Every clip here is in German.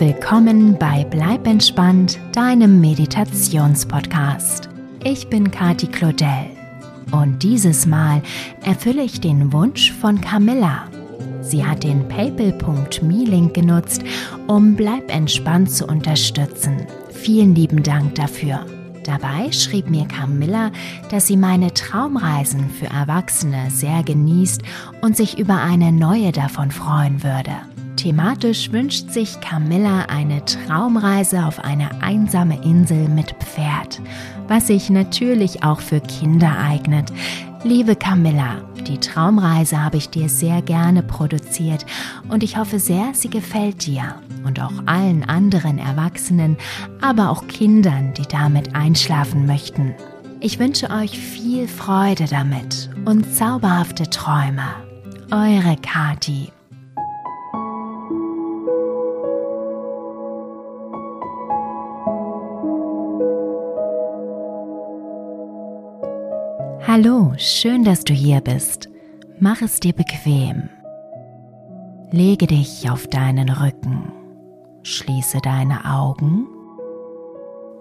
willkommen bei Bleib entspannt, deinem Meditationspodcast. Ich bin Kati Claudel und dieses Mal erfülle ich den Wunsch von Camilla. Sie hat den paypal.me-Link genutzt, um Bleib entspannt zu unterstützen. Vielen lieben Dank dafür. Dabei schrieb mir Camilla, dass sie meine Traumreisen für Erwachsene sehr genießt und sich über eine neue davon freuen würde. Thematisch wünscht sich Camilla eine Traumreise auf eine einsame Insel mit Pferd, was sich natürlich auch für Kinder eignet. Liebe Camilla, die Traumreise habe ich dir sehr gerne produziert und ich hoffe sehr, sie gefällt dir und auch allen anderen Erwachsenen, aber auch Kindern, die damit einschlafen möchten. Ich wünsche euch viel Freude damit und zauberhafte Träume. Eure Kati. Hallo, schön, dass du hier bist. Mach es dir bequem. Lege dich auf deinen Rücken, schließe deine Augen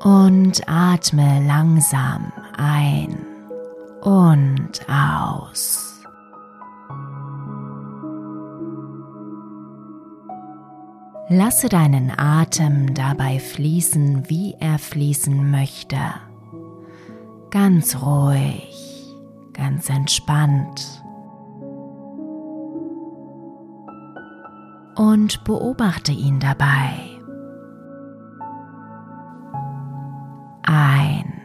und atme langsam ein und aus. Lasse deinen Atem dabei fließen, wie er fließen möchte. Ganz ruhig ganz entspannt. Und beobachte ihn dabei. Ein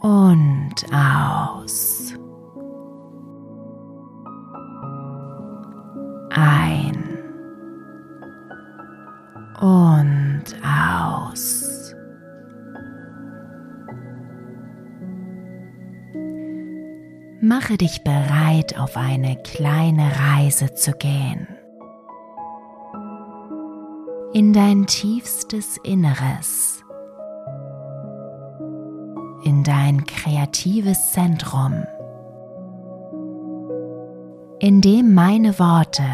und aus. Mache dich bereit, auf eine kleine Reise zu gehen. In dein tiefstes Inneres, in dein kreatives Zentrum, in dem meine Worte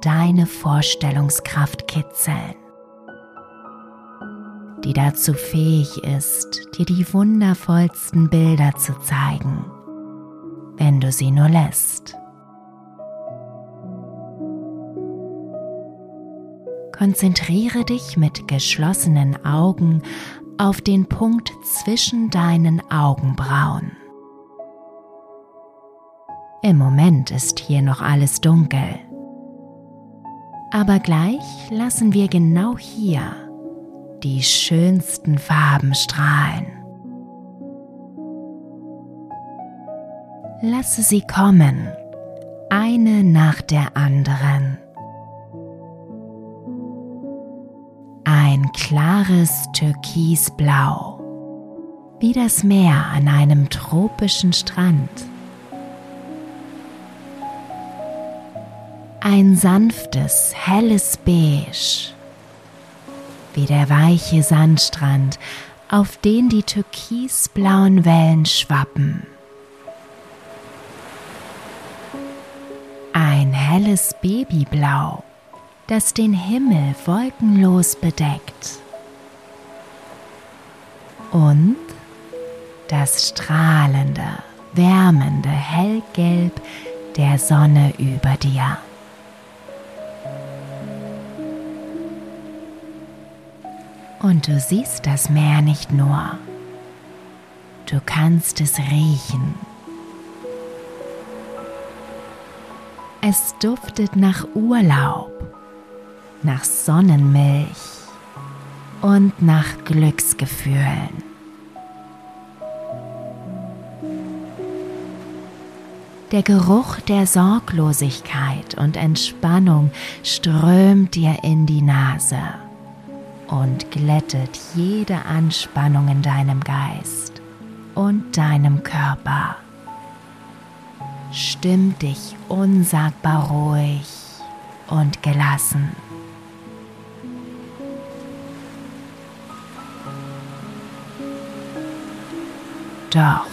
deine Vorstellungskraft kitzeln, die dazu fähig ist, dir die wundervollsten Bilder zu zeigen wenn du sie nur lässt. Konzentriere dich mit geschlossenen Augen auf den Punkt zwischen deinen Augenbrauen. Im Moment ist hier noch alles dunkel. Aber gleich lassen wir genau hier die schönsten Farben strahlen. Lasse sie kommen, eine nach der anderen. Ein klares Türkisblau, wie das Meer an einem tropischen Strand. Ein sanftes, helles Beige, wie der weiche Sandstrand, auf den die türkisblauen Wellen schwappen. Ein helles Babyblau, das den Himmel wolkenlos bedeckt. Und das strahlende, wärmende Hellgelb der Sonne über dir. Und du siehst das Meer nicht nur, du kannst es riechen Es duftet nach Urlaub, nach Sonnenmilch und nach Glücksgefühlen. Der Geruch der Sorglosigkeit und Entspannung strömt dir in die Nase und glättet jede Anspannung in deinem Geist und deinem Körper stimmt dich unsagbar ruhig und gelassen. Doch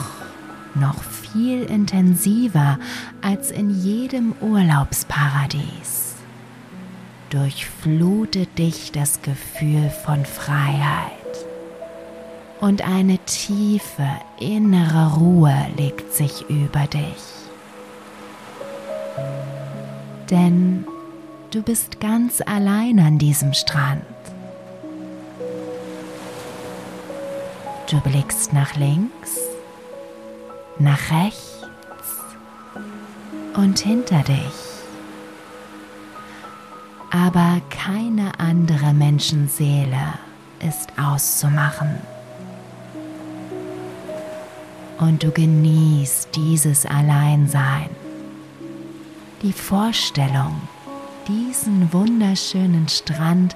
noch viel intensiver als in jedem Urlaubsparadies durchflutet dich das Gefühl von Freiheit und eine tiefe innere Ruhe legt sich über dich. Denn du bist ganz allein an diesem Strand. Du blickst nach links, nach rechts und hinter dich. Aber keine andere Menschenseele ist auszumachen. Und du genießt dieses Alleinsein, die Vorstellung, diesen wunderschönen Strand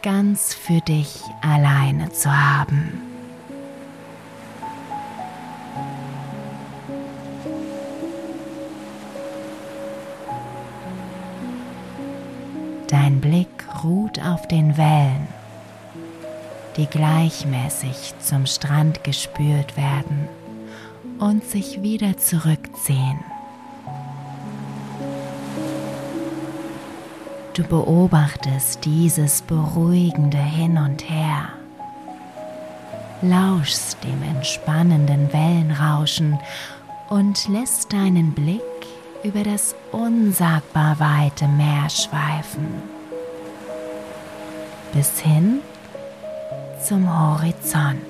ganz für dich alleine zu haben. Dein Blick ruht auf den Wellen, die gleichmäßig zum Strand gespürt werden und sich wieder zurückziehen. Du beobachtest dieses beruhigende Hin und Her, lauschst dem entspannenden Wellenrauschen und lässt deinen Blick über das unsagbar weite Meer schweifen, bis hin zum Horizont.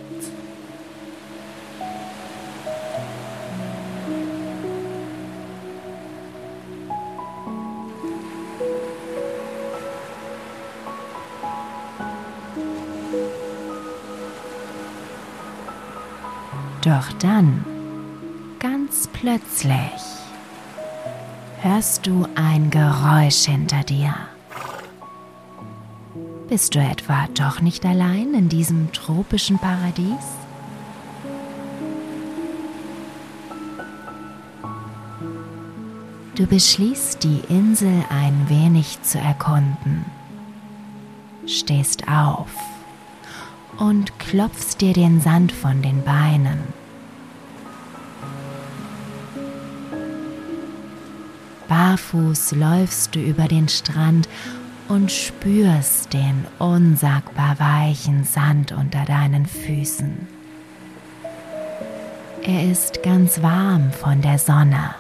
Doch dann, ganz plötzlich, hörst du ein Geräusch hinter dir. Bist du etwa doch nicht allein in diesem tropischen Paradies? Du beschließt, die Insel ein wenig zu erkunden, stehst auf und klopfst dir den Sand von den Beinen. Barfuß läufst du über den Strand und spürst den unsagbar weichen Sand unter deinen Füßen. Er ist ganz warm von der Sonne.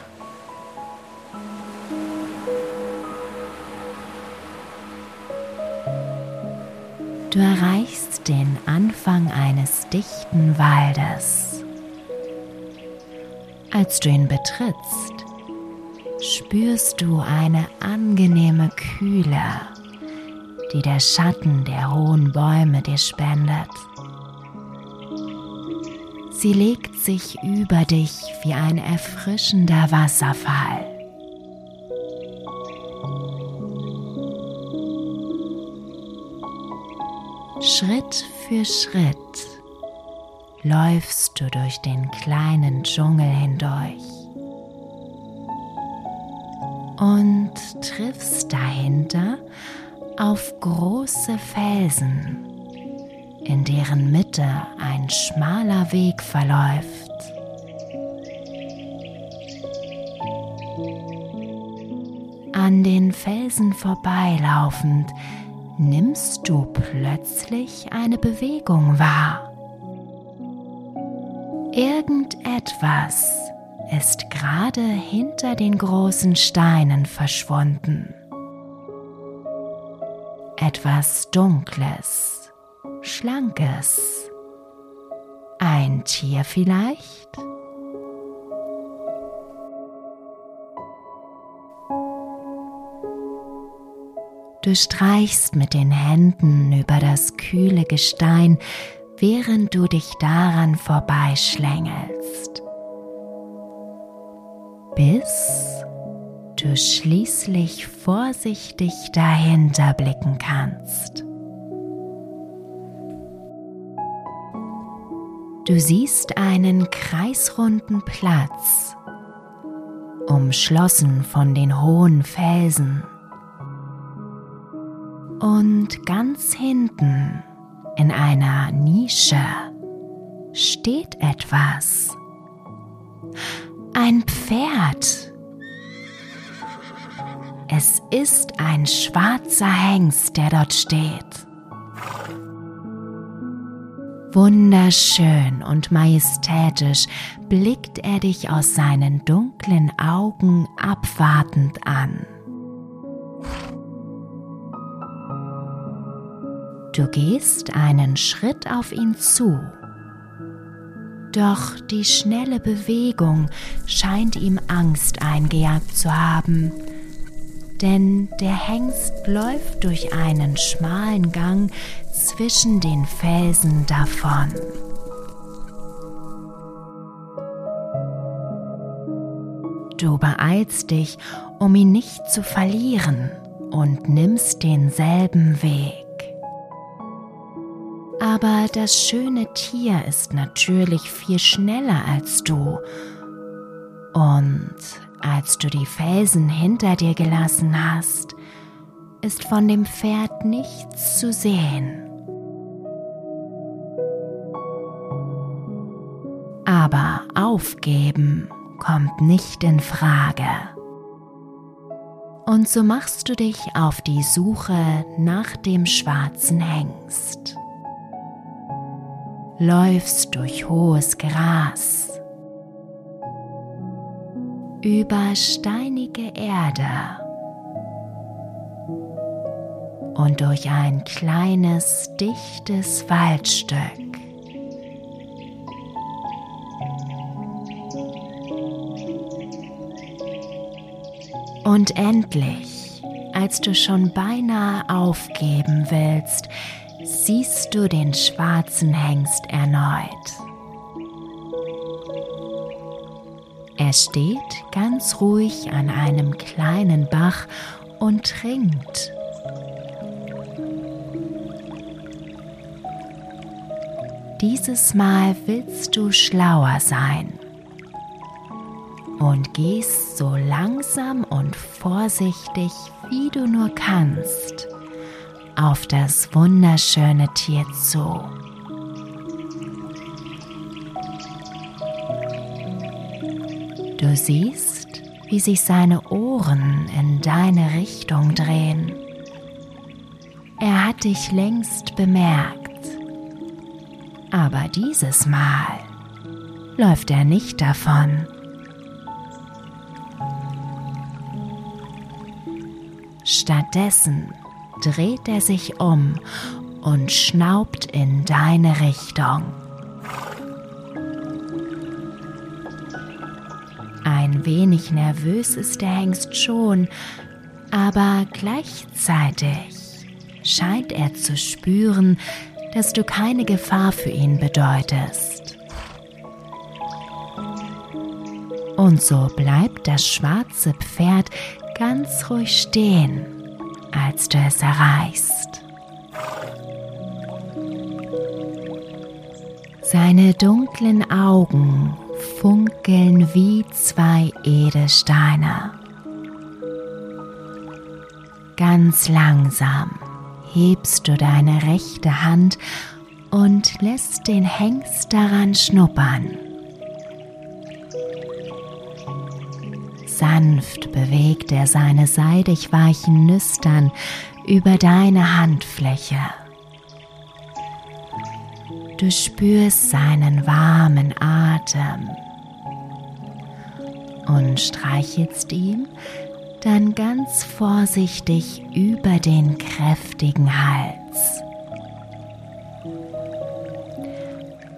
Du erreichst den Anfang eines dichten Waldes. Als du ihn betrittst, spürst du eine angenehme Kühle, die der Schatten der hohen Bäume dir spendet. Sie legt sich über dich wie ein erfrischender Wasserfall. Schritt für Schritt läufst du durch den kleinen Dschungel hindurch und triffst dahinter auf große Felsen, in deren Mitte ein schmaler Weg verläuft. An den Felsen vorbeilaufend nimmst du plötzlich eine Bewegung wahr. Irgendetwas ist gerade hinter den großen Steinen verschwunden. Etwas Dunkles, Schlankes. Ein Tier vielleicht? Du streichst mit den Händen über das kühle Gestein, während du dich daran vorbeischlängelst, bis du schließlich vorsichtig dahinter blicken kannst. Du siehst einen kreisrunden Platz, umschlossen von den hohen Felsen. Und ganz hinten in einer Nische steht etwas. Ein Pferd. es ist ein schwarzer Hengst, der dort steht. Wunderschön und majestätisch blickt er dich aus seinen dunklen Augen abwartend an. Du gehst einen Schritt auf ihn zu. Doch die schnelle Bewegung scheint ihm Angst eingejagt zu haben, denn der Hengst läuft durch einen schmalen Gang zwischen den Felsen davon. Du beeilst dich, um ihn nicht zu verlieren und nimmst denselben Weg. Aber das schöne Tier ist natürlich viel schneller als du. Und als du die Felsen hinter dir gelassen hast, ist von dem Pferd nichts zu sehen. Aber aufgeben kommt nicht in Frage. Und so machst du dich auf die Suche nach dem schwarzen Hengst läufst durch hohes Gras, über steinige Erde und durch ein kleines, dichtes Waldstück. Und endlich, als du schon beinahe aufgeben willst, siehst du den schwarzen Hengst erneut. Er steht ganz ruhig an einem kleinen Bach und trinkt. Dieses Mal willst du schlauer sein und gehst so langsam und vorsichtig, wie du nur kannst auf das wunderschöne Tier zu. Du siehst, wie sich seine Ohren in deine Richtung drehen. Er hat dich längst bemerkt. Aber dieses Mal läuft er nicht davon. Stattdessen dreht er sich um und schnaubt in deine Richtung. Ein wenig nervös ist der Hengst schon, aber gleichzeitig scheint er zu spüren, dass du keine Gefahr für ihn bedeutest. Und so bleibt das schwarze Pferd ganz ruhig stehen als du es erreichst. Seine dunklen Augen funkeln wie zwei Edelsteine. Ganz langsam hebst du deine rechte Hand und lässt den Hengst daran schnuppern. Sanft bewegt er seine seidig weichen Nüstern über deine Handfläche. Du spürst seinen warmen Atem und streichelst ihm dann ganz vorsichtig über den kräftigen Hals.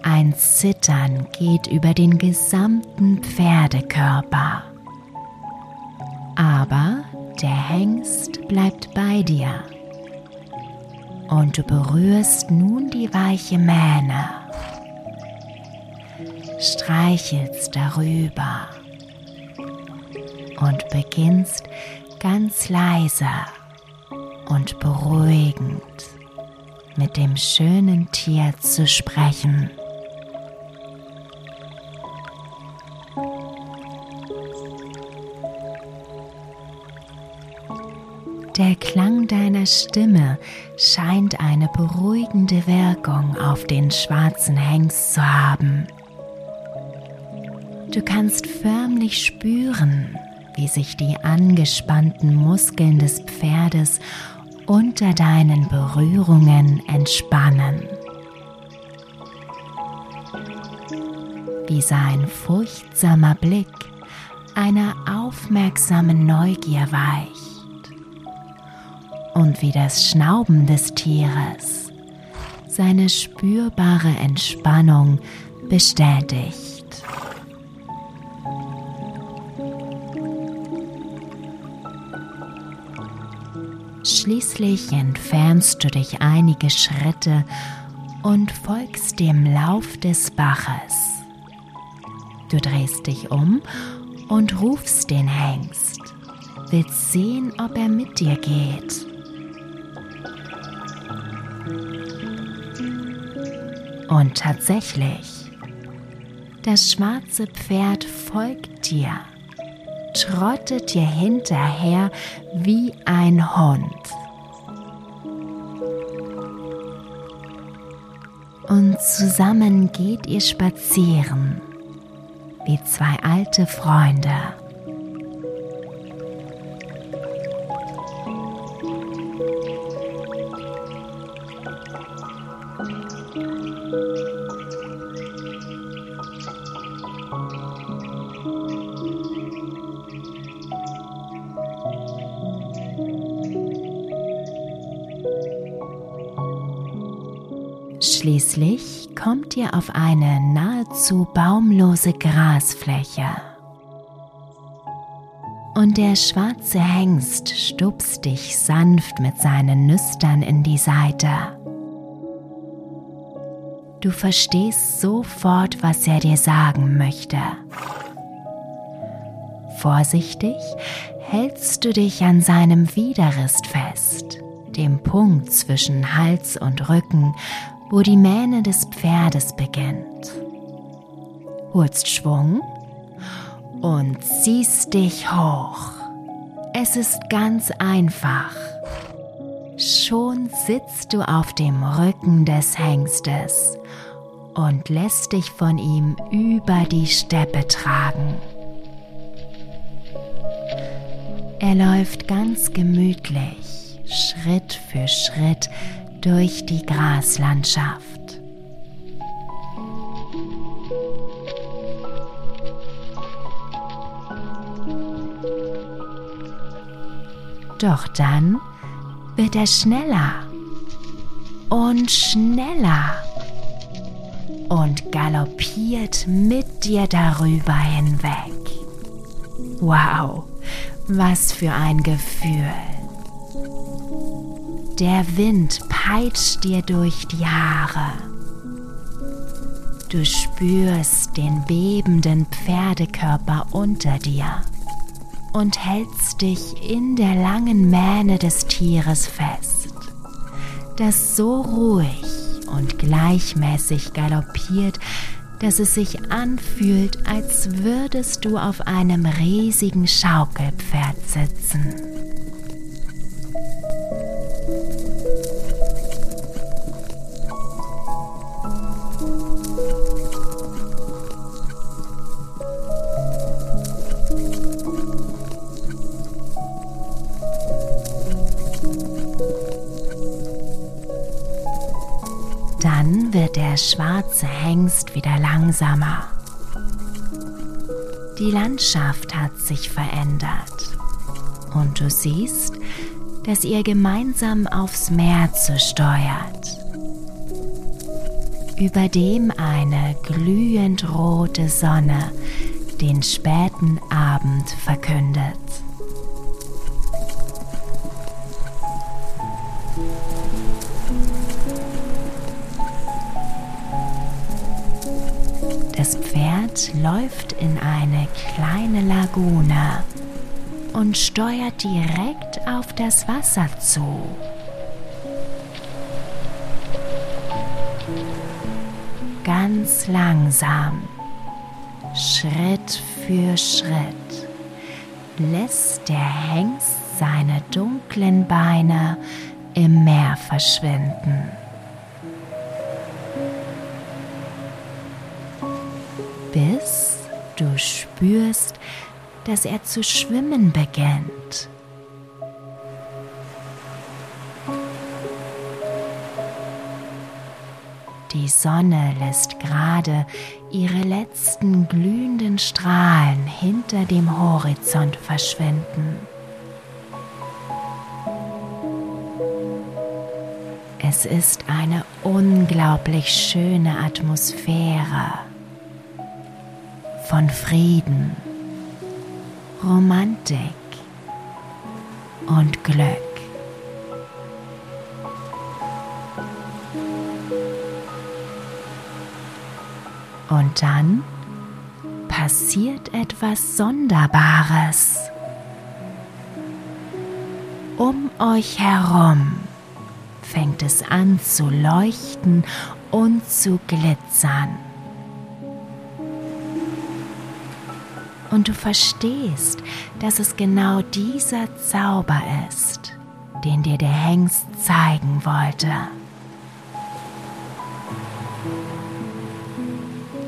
Ein Zittern geht über den gesamten Pferdekörper. Aber der Hengst bleibt bei dir. Und du berührst nun die weiche Mähne, streichelst darüber. Und beginnst ganz leise und beruhigend mit dem schönen Tier zu sprechen. Klang deiner Stimme scheint eine beruhigende Wirkung auf den schwarzen Hengst zu haben. Du kannst förmlich spüren, wie sich die angespannten Muskeln des Pferdes unter deinen Berührungen entspannen. Wie sein furchtsamer Blick einer aufmerksamen Neugier weicht und wie das Schnauben des Tieres seine spürbare Entspannung bestätigt. Schließlich entfernst du dich einige Schritte und folgst dem Lauf des Baches. Du drehst dich um und rufst den Hengst. Willst sehen, ob er mit dir geht. Und tatsächlich, das schwarze Pferd folgt dir trottet dir hinterher wie ein Hund. Und zusammen geht ihr spazieren wie zwei alte Freunde. Schließlich kommt ihr auf eine nahezu baumlose Grasfläche. Und der schwarze Hengst stupst dich sanft mit seinen Nüstern in die Seite. Du verstehst sofort, was er dir sagen möchte. Vorsichtig hältst du dich an seinem Widerrist fest, dem Punkt zwischen Hals und Rücken, wo die Mähne des Pferdes beginnt. Holst Schwung und ziehst dich hoch. Es ist ganz einfach. Schon sitzt du auf dem Rücken des Hengstes und lässt dich von ihm über die Steppe tragen. Er läuft ganz gemütlich, Schritt für Schritt durch die Graslandschaft. Doch dann wird er schneller und schneller und galoppiert mit dir darüber hinweg. Wow, was für ein Gefühl. Der Wind peitscht dir durch die Haare. Du spürst den bebenden Pferdekörper unter dir und hältst dich in der langen Mähne des Tieres fest, das so ruhig und gleichmäßig galoppiert, dass es sich anfühlt, als würdest du auf einem riesigen Schaukelpferd sitzen. Der schwarze Hengst wieder langsamer. Die Landschaft hat sich verändert und du siehst, dass ihr gemeinsam aufs Meer zusteuert, über dem eine glühend rote Sonne den späten Abend verkündet. Pferd läuft in eine kleine Lagune und steuert direkt auf das Wasser zu. Ganz langsam, Schritt für Schritt, lässt der Hengst seine dunklen Beine im Meer verschwinden. Du spürst, dass er zu schwimmen beginnt. Die Sonne lässt gerade ihre letzten glühenden Strahlen hinter dem Horizont verschwinden. Es ist eine unglaublich schöne Atmosphäre von Frieden, Romantik und Glück. Und dann passiert etwas Sonderbares. Um euch herum fängt es an zu leuchten und zu glitzern. Und du verstehst, dass es genau dieser Zauber ist, den dir der Hengst zeigen wollte.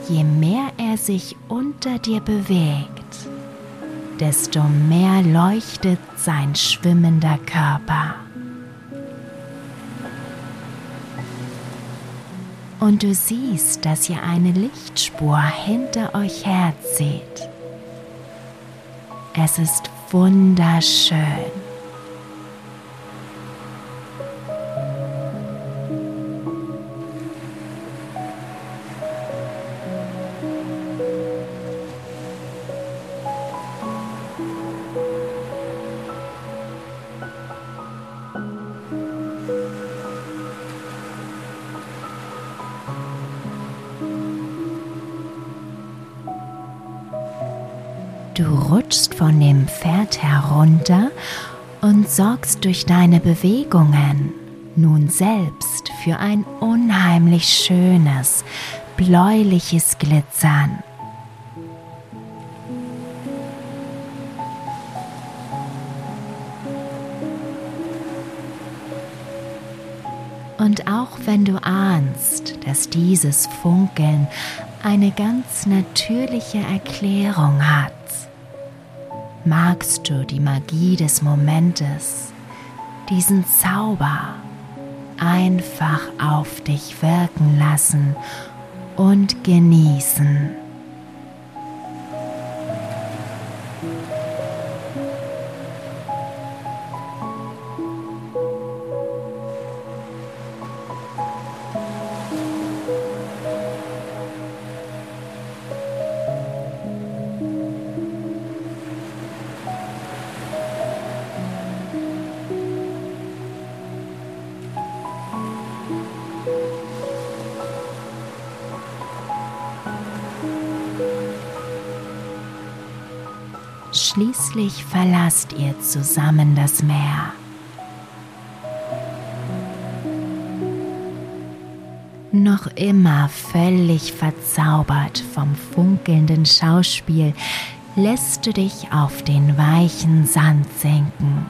Je mehr er sich unter dir bewegt, desto mehr leuchtet sein schwimmender Körper. Und du siehst, dass ihr eine Lichtspur hinter euch herzieht. Es ist wunderschön. Du rutschst von dem Pferd herunter und sorgst durch deine Bewegungen nun selbst für ein unheimlich schönes, bläuliches Glitzern. Und auch wenn du ahnst, dass dieses Funkeln eine ganz natürliche Erklärung hat, magst du die Magie des Momentes, diesen Zauber einfach auf dich wirken lassen und genießen. Schließlich verlasst ihr zusammen das Meer. Noch immer völlig verzaubert vom funkelnden Schauspiel, lässt du dich auf den weichen Sand sinken.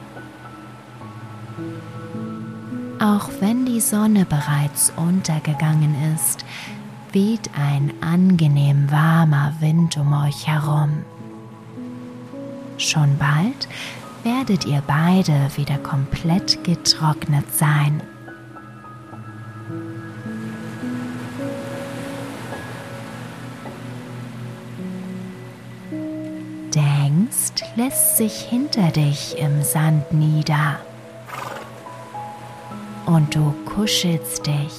Auch wenn die Sonne bereits untergegangen ist, weht ein angenehm warmer Wind um euch herum. Schon bald werdet ihr beide wieder komplett getrocknet sein. Der Hengst lässt sich hinter dich im Sand nieder und du kuschelst dich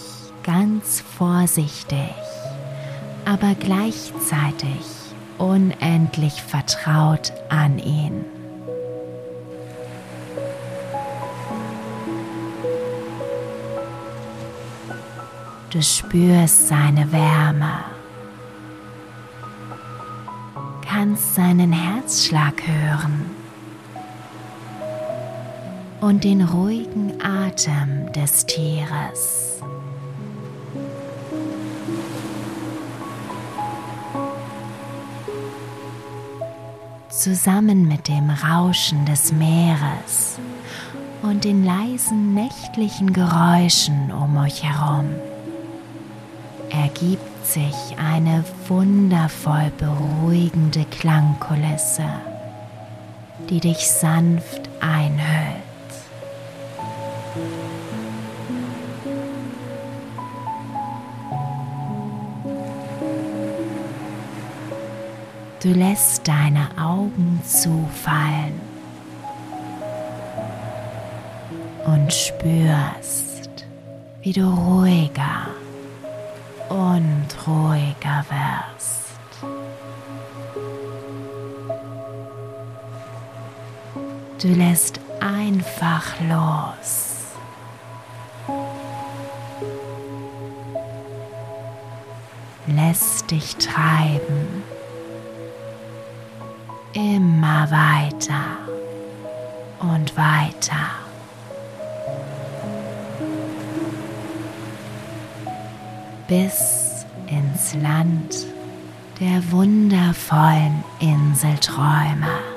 ganz vorsichtig, aber gleichzeitig unendlich vertraut an ihn. Du spürst seine Wärme, kannst seinen Herzschlag hören und den ruhigen Atem des Tieres. Zusammen mit dem Rauschen des Meeres und den leisen nächtlichen Geräuschen um euch herum ergibt sich eine wundervoll beruhigende Klangkulisse. die dich sanft einhüllt. Du lässt deine Augen zufallen und spürst, wie du ruhiger und ruhiger wirst. Du lässt einfach los. Lässt dich treiben. Immer weiter und weiter. Bis ins Land der wundervollen Inselträume.